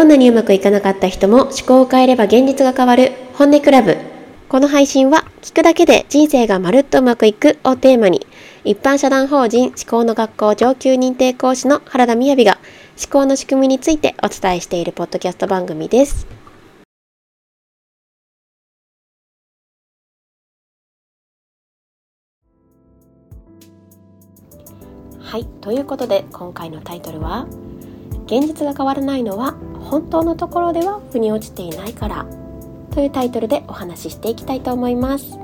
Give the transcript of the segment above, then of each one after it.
どんなにうまくいかなかった人も思考を変えれば現実が変わる本音クラブ。この配信は聞くだけで人生がまるっとうまくいくをテーマに一般社団法人思考の学校上級認定講師の原田みやびが思考の仕組みについてお伝えしているポッドキャスト番組です。はい、ということで今回のタイトルは現実が変わらないのは本当のところでは腑に落ちていないから。というタイトルでお話ししていきたいと思います。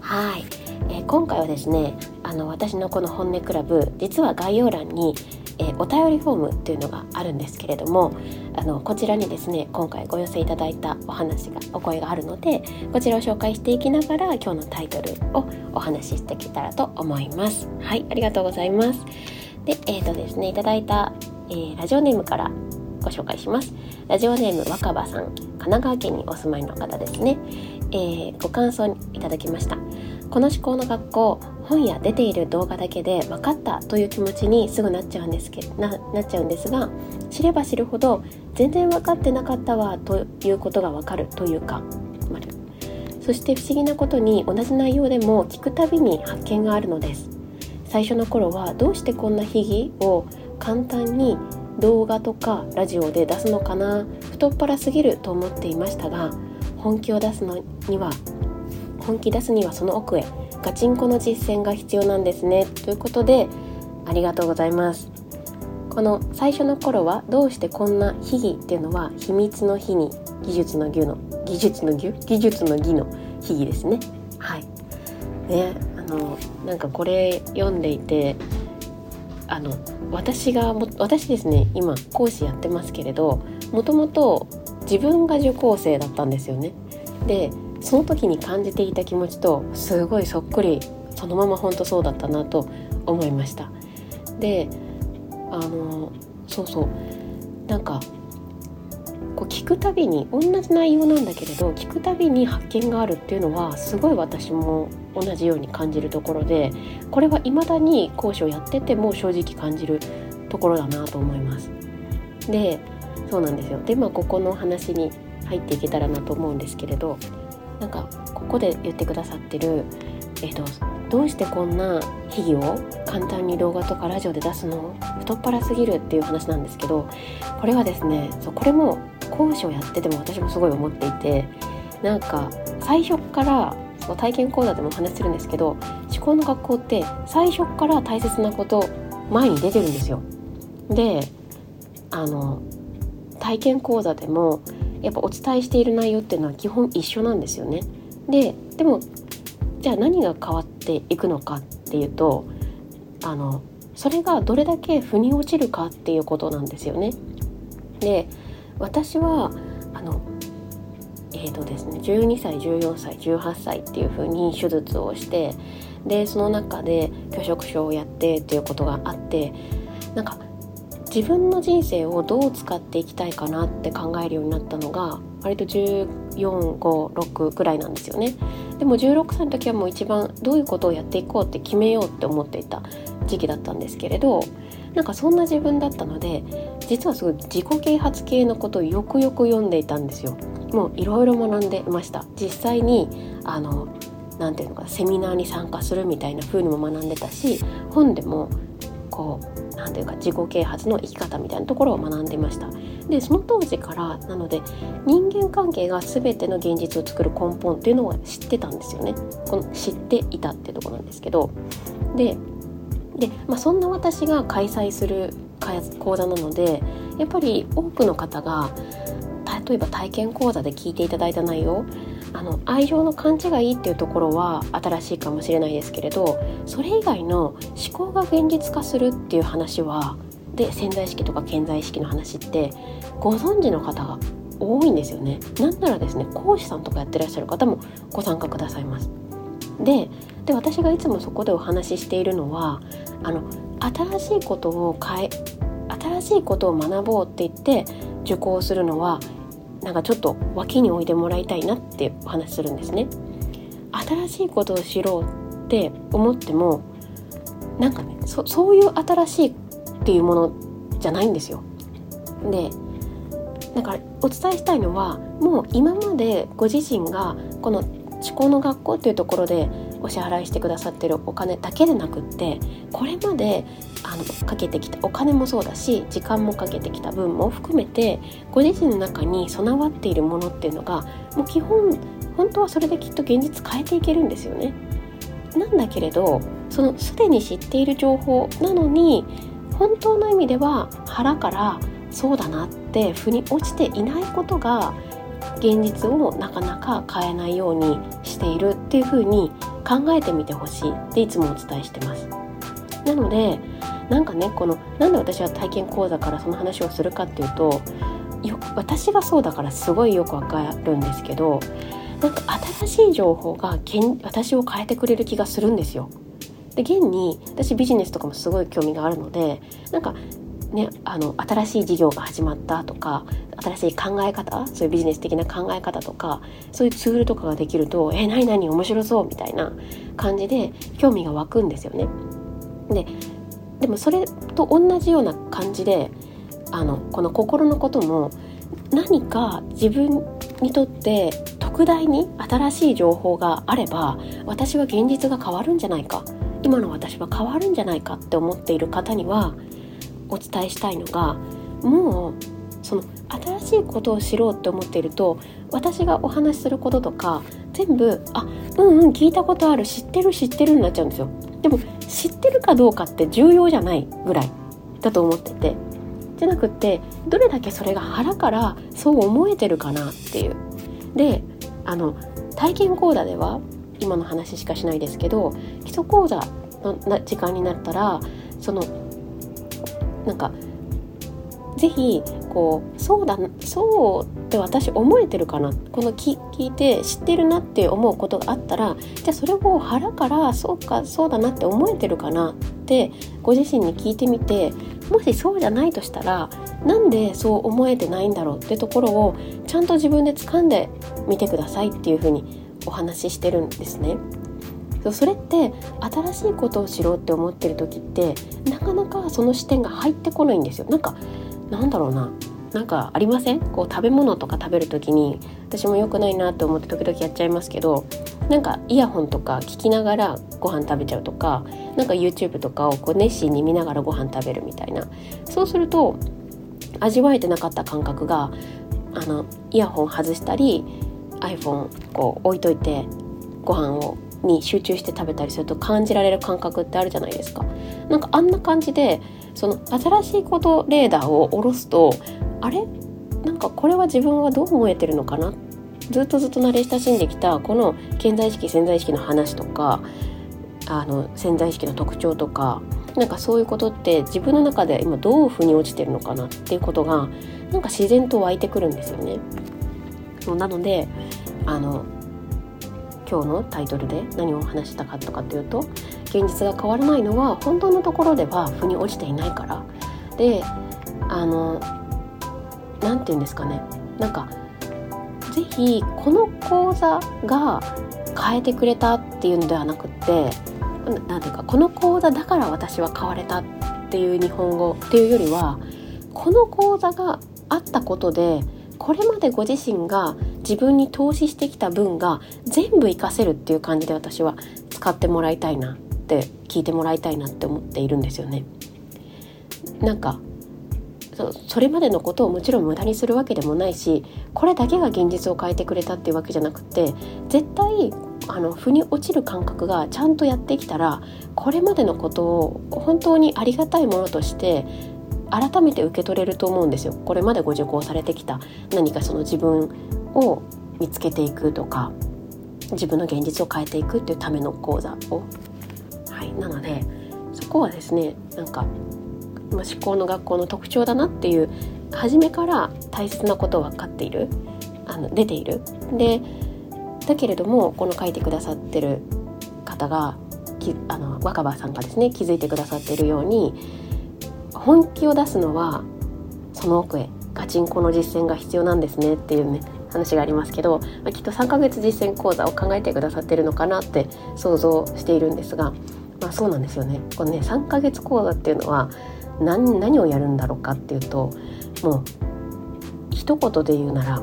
はい、えー今回はですねあの私のこの本音クラブ実は概要欄に、えーお便りフォームっていうのがあるんですけれどもあのこちらにですね今回ご寄せいただいたお話がお声があるのでこちらを紹介していきながら今日のタイトルをお話ししていけたらと思います。はいありがとうございます。でえっ、とですねいただいた、えーラジオネームからご紹介します。ラジオネーム若葉さん神奈川県にお住まいの方ですね、えーご感想いただきました。この思考の学校本や出ている動画だけで分かったという気持ちにすぐなっちゃうんですけななっちゃうんですが知れば知るほど全然分かってなかったわということが分かるというか丸そして不思議なことに同じ内容でも聞くたびに発見があるのです。最初の頃はどうしてこんな秘技を簡単に動画とかラジオで出すのかな太っ腹すぎると思っていましたが本気を出すのには本気出すにはその奥へガチンコの実践が必要なんですねということでありがとうございます。この最初の頃はどうしてこんな秘技っていうのは秘密の秘に技術の技の技術の技技術の技の秘技ですね。はい。ねあのなんかこれ読んでいてあの私がも私ですね今講師やってますけれどもともと自分が受講生だったんですよね。でその時に感じていた気持ちとすごいそっくりそのまま本当そうだったなと思いました。であのそうそうなんかこう聞くたびに同じ内容なんだけれど聞くたびに発見があるっていうのはすごい私も同じように感じるところでこれは未だに講師をやってても正直感じるところだなと思います。でそうなんですよでまあここの話に入っていけたらなと思うんですけれどなんかここで言ってくださってる、えー、とどうしてこんな秘技を簡単に動画とかラジオで出すの？太っ腹すぎるっていう話なんですけどこれはですねそうこれも講師をやってても私もすごい思っていてなんか最初からそう体験講座でもお話しするんですけど思考の学校って最初から大切なこと前に出てるんですよ。であの体験講座でもやっぱお伝えしている内容っていうのは基本一緒なんですよね。ででもじゃあ何が変わってていくのかっていうとあのそれがどれだけ腑に落ちるかっていうことなんですよね。で私はあのえーとですね、12歳14歳18歳っていう風に手術をしてでその中で拒食症をやってっていうことがあってなんか自分の人生をどう使っていきたいかなって考えるようになったのが割と1456ぐらいなんですよね。でも16歳の時はもう一番どういうことをやっていこうって決めようって思っていた時期だったんですけれどなんかそんな自分だったので実はすごい自己啓発系のことをよくよく読んでいたんですよ。もういろいろ学んでました。実際にあのなんていうのかセミナーに参加するみたいな風にも学んでたし本でもこうなんていうか自己啓発の生き方みたいなところを学んでいました。でその当時からなので人間関係が全ての現実を作る根本っていうのは知ってたんですよね。この知っていたってとこなんですけど。でで、まあ、そんな私が開催する講座なのでやっぱり多くの方が例えば体験講座で聞いていただいた内容あの愛情の勘違いっていうところは新しいかもしれないですけれどそれ以外の思考が現実化するっていう話はで潜在意識とか潜在意識の話ってご存知の方が多いんですよね。なんならですね講師さんとかやってらっしゃる方もご参加くださいます。でで私がいつもそこでお話ししているのはあの新しいことを変え新しいことを学ぼうって言って受講するのはなんかちょっと脇に置いてもらいたいなってお話するんですね。新しいことを知ろうって思ってもなんかねそそういう新しいっていうものじゃないんですよ。でだからお伝えしたいのはもう今までご自身がこの思考の学校というところでお支払いしてくださってるお金だけでなくってこれまであのかけてきたお金もそうだし時間もかけてきた分も含めてご自身の中に備わっているものっていうのがもう基本本当はそれできっと現実変えていけるんですよね。なんだけれどそのすでに知っている情報なのに本当の意味では腹からそうだなって腑に落ちていないことが現実をなかなか変えないようにしているっていうふうに考えてみてほしいっていつもお伝えしてます。なのでなんかねこのなんで私は体験講座からその話をするかっていうとよ私がそうだからすごいよくわかるんですけどなんか新しい情報が私を変えてくれる気がするんですよ。で現に私ビジネスとかもすごい興味があるのでなんかね、あの新しい事業が始まったとか新しい考え方そういうビジネス的な考え方とかそういうツールとかができると「え何何面白そう」みたいな感じで興味が湧くんですよね。ででもそれと同じような感じであのこの心のことも何か自分にとって特大に新しい情報があれば私は現実が変わるんじゃないか今の私は変わるんじゃないかって思っている方にはお伝えしたいのがもうその新しいことを知ろうって思っていると私がお話しすることとか全部あうんうん聞いたことある知ってる知ってるになっちゃうんですよ。でも知ってるかどうかって重要じゃないぐらいだと思ってて。じゃなくってどれだけそれが腹からそう思えてるかなっていう。であの体験講座では今の話しかしないですけど基礎講座の時間になったらそのなんか是非こうそうだそうって私思えてるかな。この聞いて知ってるなって思うことがあったらじゃあそれを腹からそうかそうだなって思えてるかな。ってご自身に聞いてみてもしそうじゃないとしたらなんでそう思えてないんだろう。ってところをちゃんと自分で掴んでみてくださいっていうふうにお話ししてるんですね。それって新しいことを知ろうって思ってる時ってなかなかその視点が入ってこないんですよ。なんかなんだろうな。なんかありません？こう食べ物とか食べる時に私も良くないなって思って時々やっちゃいますけどなんかイヤホンとか聞きながらご飯食べちゃうとかなんか YouTube とかをこう熱心に見ながらご飯食べるみたいな。そうすると味わえてなかった感覚があのイヤホン外したり iPhone こう置いといてご飯をに集中して食べたりすると感じられる感覚ってあるじゃないですか。なんかあんな感じでその新しいことレーダーを下ろすとあれ？なんかこれは自分はどう思えてるのかな？ずっとずっと慣れ親しんできたこの潜在意識潜在意識の話とかあの潜在意識の特徴とかなんかそういうことって自分の中で今どう腑に落ちてるのかな？っていうことがなんか自然と湧いてくるんですよね。なのであの今日のタイトルで何を話したかとかっていうと現実が変わらないのは本当のところでは腑に落ちていないから。であの何て言うんですかね。なんか是非この講座が変えてくれたっていうのではなくって何ていうかこの講座だから私は変われたっていう日本語っていうよりはこの講座があったことでこれまでご自身が自分に投資してきた分が全部活かせるっていう感じで私は使ってもらいたいなって聞いてもらいたいなって思っているんですよね。なんかそれまでのことをもちろん無駄にするわけでもないしこれだけが現実を変えてくれたっていうわけじゃなくて絶対あの腑に落ちる感覚がちゃんとやってきたらこれまでのことを本当にありがたいものとして改めて受け取れると思うんですよこれまでご受講されてきた何かその自分を見つけていくとか自分の現実を変えていくっていうための講座を。はい。なのでそこはですねなんか、まあ、思考の学校の特徴だなっていう初めから大切なことを分かっているあの出ている。でだけれどもこの書いてくださってる方がきあの若葉さんがですね気づいてくださっているように本気を出すのはその奥へ。ガチンコの実践が必要なんですねっていうね話がありますけど、まあ、きっと3ヶ月実践講座を考えてくださってるのかなって想像しているんですが、まあ、そうなんですよね。このね3ヶ月講座っていうのは何何をやるんだろうかっていうともう一言で言うなら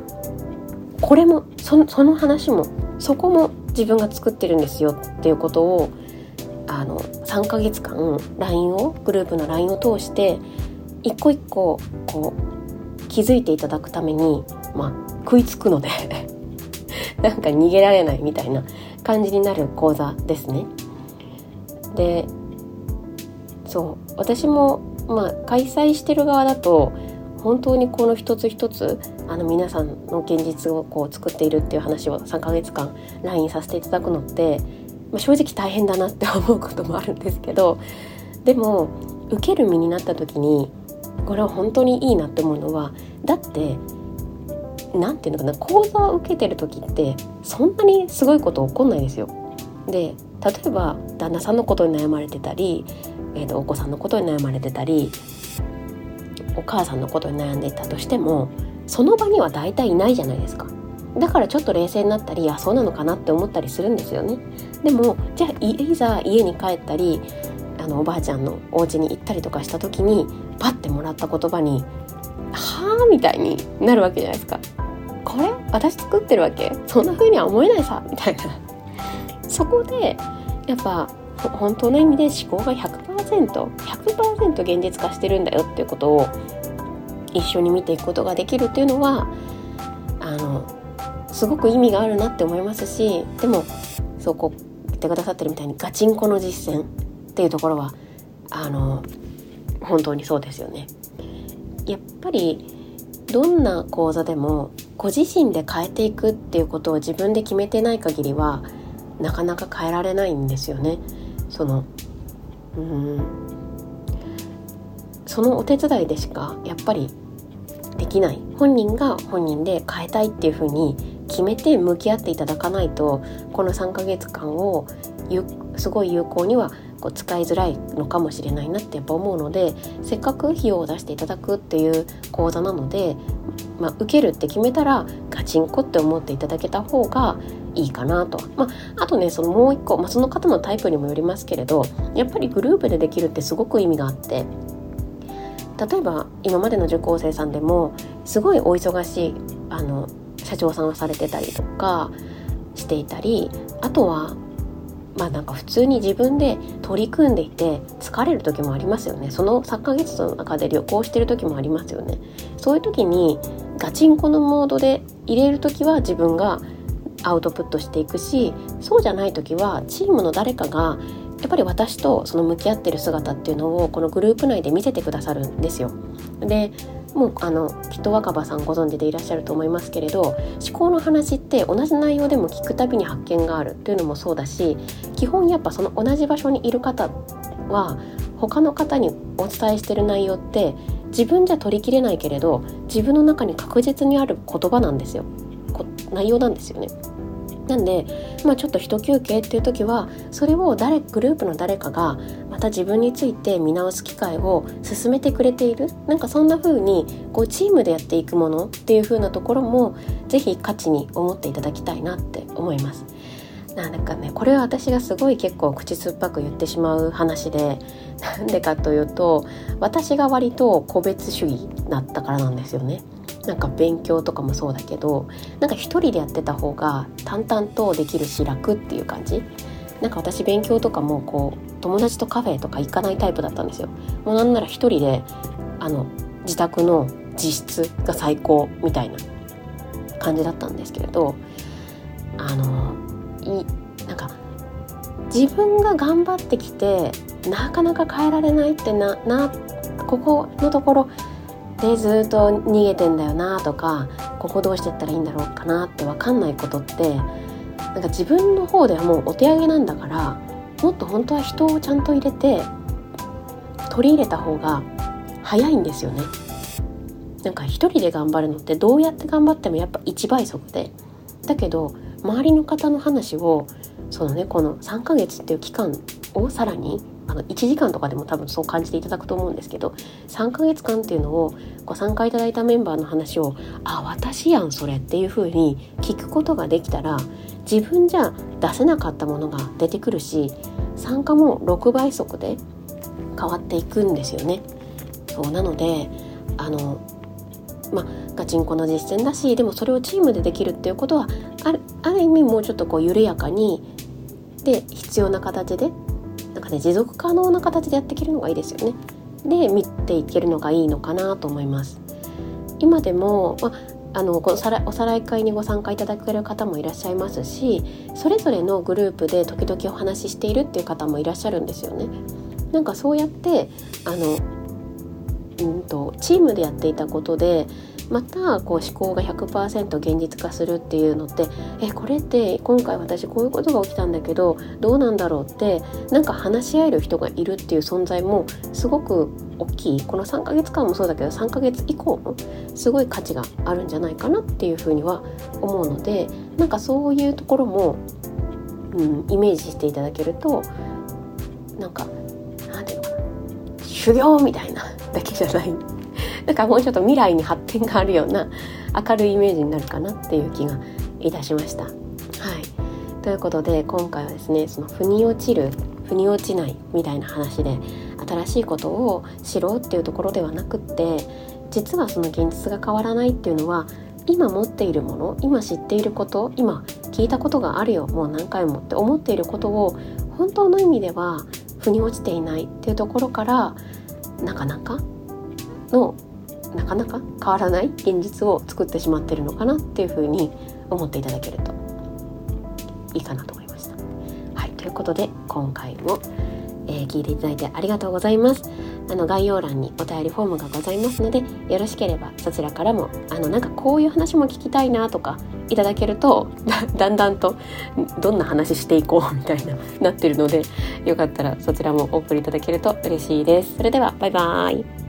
これもそのその話もそこも自分が作ってるんですよっていうことをあの3ヶ月間 LINE をグループの LINE を通して一個一個こう気づいていただくために、まあ、食いつくので なんか逃げられないみたいな感じになる講座ですね。でそう私も、まあ、開催してる側だと本当にこの一つ一つあの皆さんの現実をこう作っているっていう話を3ヶ月間 LINE させていただくのって、まあ、正直大変だなって思うこともあるんですけどでも受ける身になった時にこれは本当にいいなって思うのはだって何て言うのかな講座を受けてる時ってそんなにすごいこと起こんないですよ。で例えば旦那さんのことに悩まれてたり、えーと、お子さんのことに悩まれてたりお母さんのことに悩んでいたとしてもその場には大体いないじゃないですか。だからちょっと冷静になったりあそうなのかなって思ったりするんですよね。でもじゃあいざ家に帰ったりあのおばあちゃんのお家に行ったりとかした時にパッてもらった言葉に「はあ」みたいになるわけじゃないですか。これ私作ってるわけ？そんな風には思えないさ。みたいな。そこでやっぱ本当の意味で思考が 100%100% 100現実化してるんだよっていうことを一緒に見ていくことができるっていうのはあのすごく意味があるなって思いますしでもそうこう言ってくださってるみたいにガチンコの実践っていうところはあの本当にそうですよね。やっぱりどんな講座でもご自身で変えていくっていうことを自分で決めてない限りはなかなか変えられないんですよね。そのうんそのお手伝いでしかやっぱりできない本人が本人で変えたいっていうふうに決めて向き合っていただかないとこの3ヶ月間をゆっすごい有効にはこう使いづらいのかもしれないなってやっぱ思うのでせっかく費用を出していただくっていう講座なので、まあ、受けるって決めたらガチンコって思っていただけた方がいいかなと、まあ、あとねそのもう一個、まあ、その方のタイプにもよりますけれどやっぱりグループでできるってすごく意味があって例えば今までの受講生さんでもすごいお忙しいあの社長さんをされてたりとかしていたりあとはまあなんか普通に自分で取り組んでいて疲れる時もありますよねその3ヶ月の中で旅行してる時もありますよねそういう時にガチンコのモードで入れる時は自分がアウトプットしていくしそうじゃない時はチームの誰かがやっぱり私とその向き合ってる姿っていうのをこのグループ内で見せてくださるんですよ。でもうあのきっと若葉さんご存知でいらっしゃると思いますけれど思考の話って同じ内容でも聞くたびに発見があるというのもそうだし基本やっぱその同じ場所にいる方は他の方にお伝えしてる内容って自分じゃ取りきれないけれど自分の中に確実にある言葉なんですよ内容なんですよね。なんで、まあ、ちょっと一休憩っていう時はそれを誰グループの誰かがまた自分について見直す機会を進めてくれているなんかそんな風にこうチームでやっていくものっていう風なところも是非価値に思っていただきたいなって思います。なんかねこれは私がすごい結構口酸っぱく言ってしまう話でなんでかというと私が割と個別主義だったからなんですよね。なんか勉強とかもそうだけどなんか一人でやってた方が淡々とできるし楽っていう感じ。なんか私勉強とかもこう友達とカフェとか行かないタイプだったんですよ。もうなんなら一人であの自宅の自室が最高みたいな感じだったんですけれどあのいなんか自分が頑張ってきてなかなか変えられないってななここのところでずっと逃げてんだよなとかここどうしてったらいいんだろうかなって分かんないことってなんか自分の方ではもうお手上げなんだからもっと本当は人をちゃんと入れて取り入れた方が早いんですよね。なんか一人で頑張るのってどうやって頑張ってもやっぱ1倍速でだけど周りの方の話をそのねこの3ヶ月っていう期間をさらにあの1時間とかでも多分そう感じていただくと思うんですけど3ヶ月間っていうのをご参加いただいたメンバーの話を「あ私やんそれ」っていう風に聞くことができたら自分じゃ出せなかったものが出てくるし参加も6倍速で変わっていくんですよね。そうなのであのまあガチンコの実践だしでもそれをチームでできるっていうことはあるある意味もうちょっとこう緩やかにで必要な形でなんかね持続可能な形でやっていけるのがいいですよね。で見ていけるのがいいのかなと思います。今でも、まあのおさらおさらい会にご参加いただける方もいらっしゃいますしそれぞれのグループで時々お話ししているっていう方もいらっしゃるんですよね。なんかそうやってあのうんとチームでやっていたことでまたこう思考が100%現実化するっていうのってえこれって今回私こういうことが起きたんだけどどうなんだろうってなんか話し合える人がいるっていう存在もすごく大きい。この3ヶ月間もそうだけど3ヶ月以降もすごい価値があるんじゃないかなっていうふうには思うのでなんかそういうところも、うん、イメージしていただけるとなんかなんていうのかな修行みたいなだけじゃない。なんかもうちょっと未来に発展があるような明るいイメージになるかなっていう気がいたしました。はいということで今回はですねその腑に落ちる腑に落ちないみたいな話で新しいことを知ろうっていうところではなくって実はその現実が変わらないっていうのは今持っているもの今知っていること今聞いたことがあるよもう何回もって思っていることを本当の意味では腑に落ちていないっていうところからなかなかのなかなか変わらない現実を作ってしまってるのかなっていうふうに思っていただけるといいかなと思いました。はいということで今回もえー、聞いていただいてありがとうございます。あの概要欄にお便りフォームがございますのでよろしければそちらからもあのなんかこういう話も聞きたいなとかいただけると だんだんとどんな話していこうみたいななってるのでよかったらそちらもお送りいただけると嬉しいです。それではバイバーイ。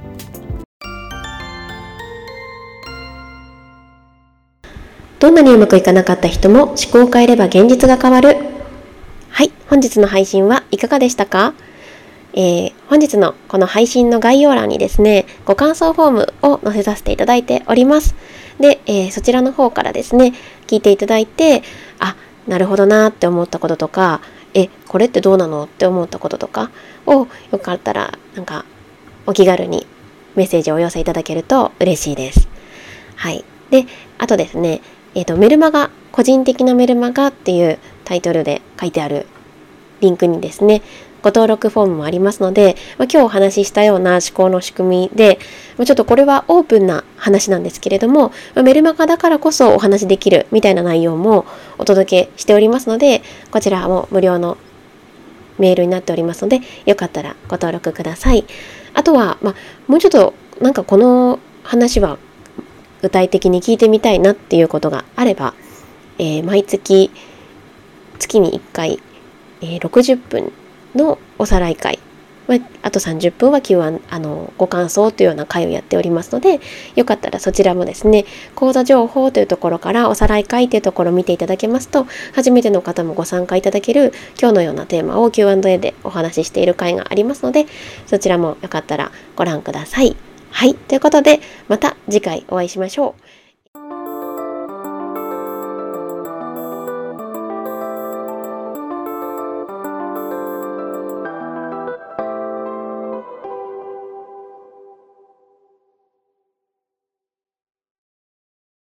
どんなにうまくいかなかった人も思考を変えれば現実が変わる。はい、本日の配信はいかがでしたか？えー、本日のこの配信の概要欄にですね、ご感想フォームを載せさせていただいております。で、えー、そちらの方からですね、聞いていただいて、あ、なるほどなって思ったこととか、え、これってどうなのって思ったこととかをよかったら、なんか、お気軽にメッセージをお寄せいただけると嬉しいです。はい。で、あとですね、えっ、ー、と、メルマガ、個人的なメルマガっていうタイトルで書いてあるリンクにですね、ご登録フォームもありますので、まあ、今日お話ししたような思考の仕組みで、まあ、ちょっとこれはオープンな話なんですけれども、まあ、メルマガだからこそお話しできるみたいな内容もお届けしておりますので、こちらも無料のメールになっておりますので、よかったらご登録ください。あとは、まあ、もうちょっとなんかこの話は具体的に聞いてみたいなっていうことがあれば、えー、毎月月に1回、えー、60分のおさらい会あと30分は Q あのご感想というような会をやっておりますのでよかったらそちらもですね講座情報というところからおさらい会というところを見ていただけますと初めての方もご参加いただける今日のようなテーマを Q&A でお話ししている会がありますのでそちらもよかったらご覧ください。はいということでまた次回お会いしましょう。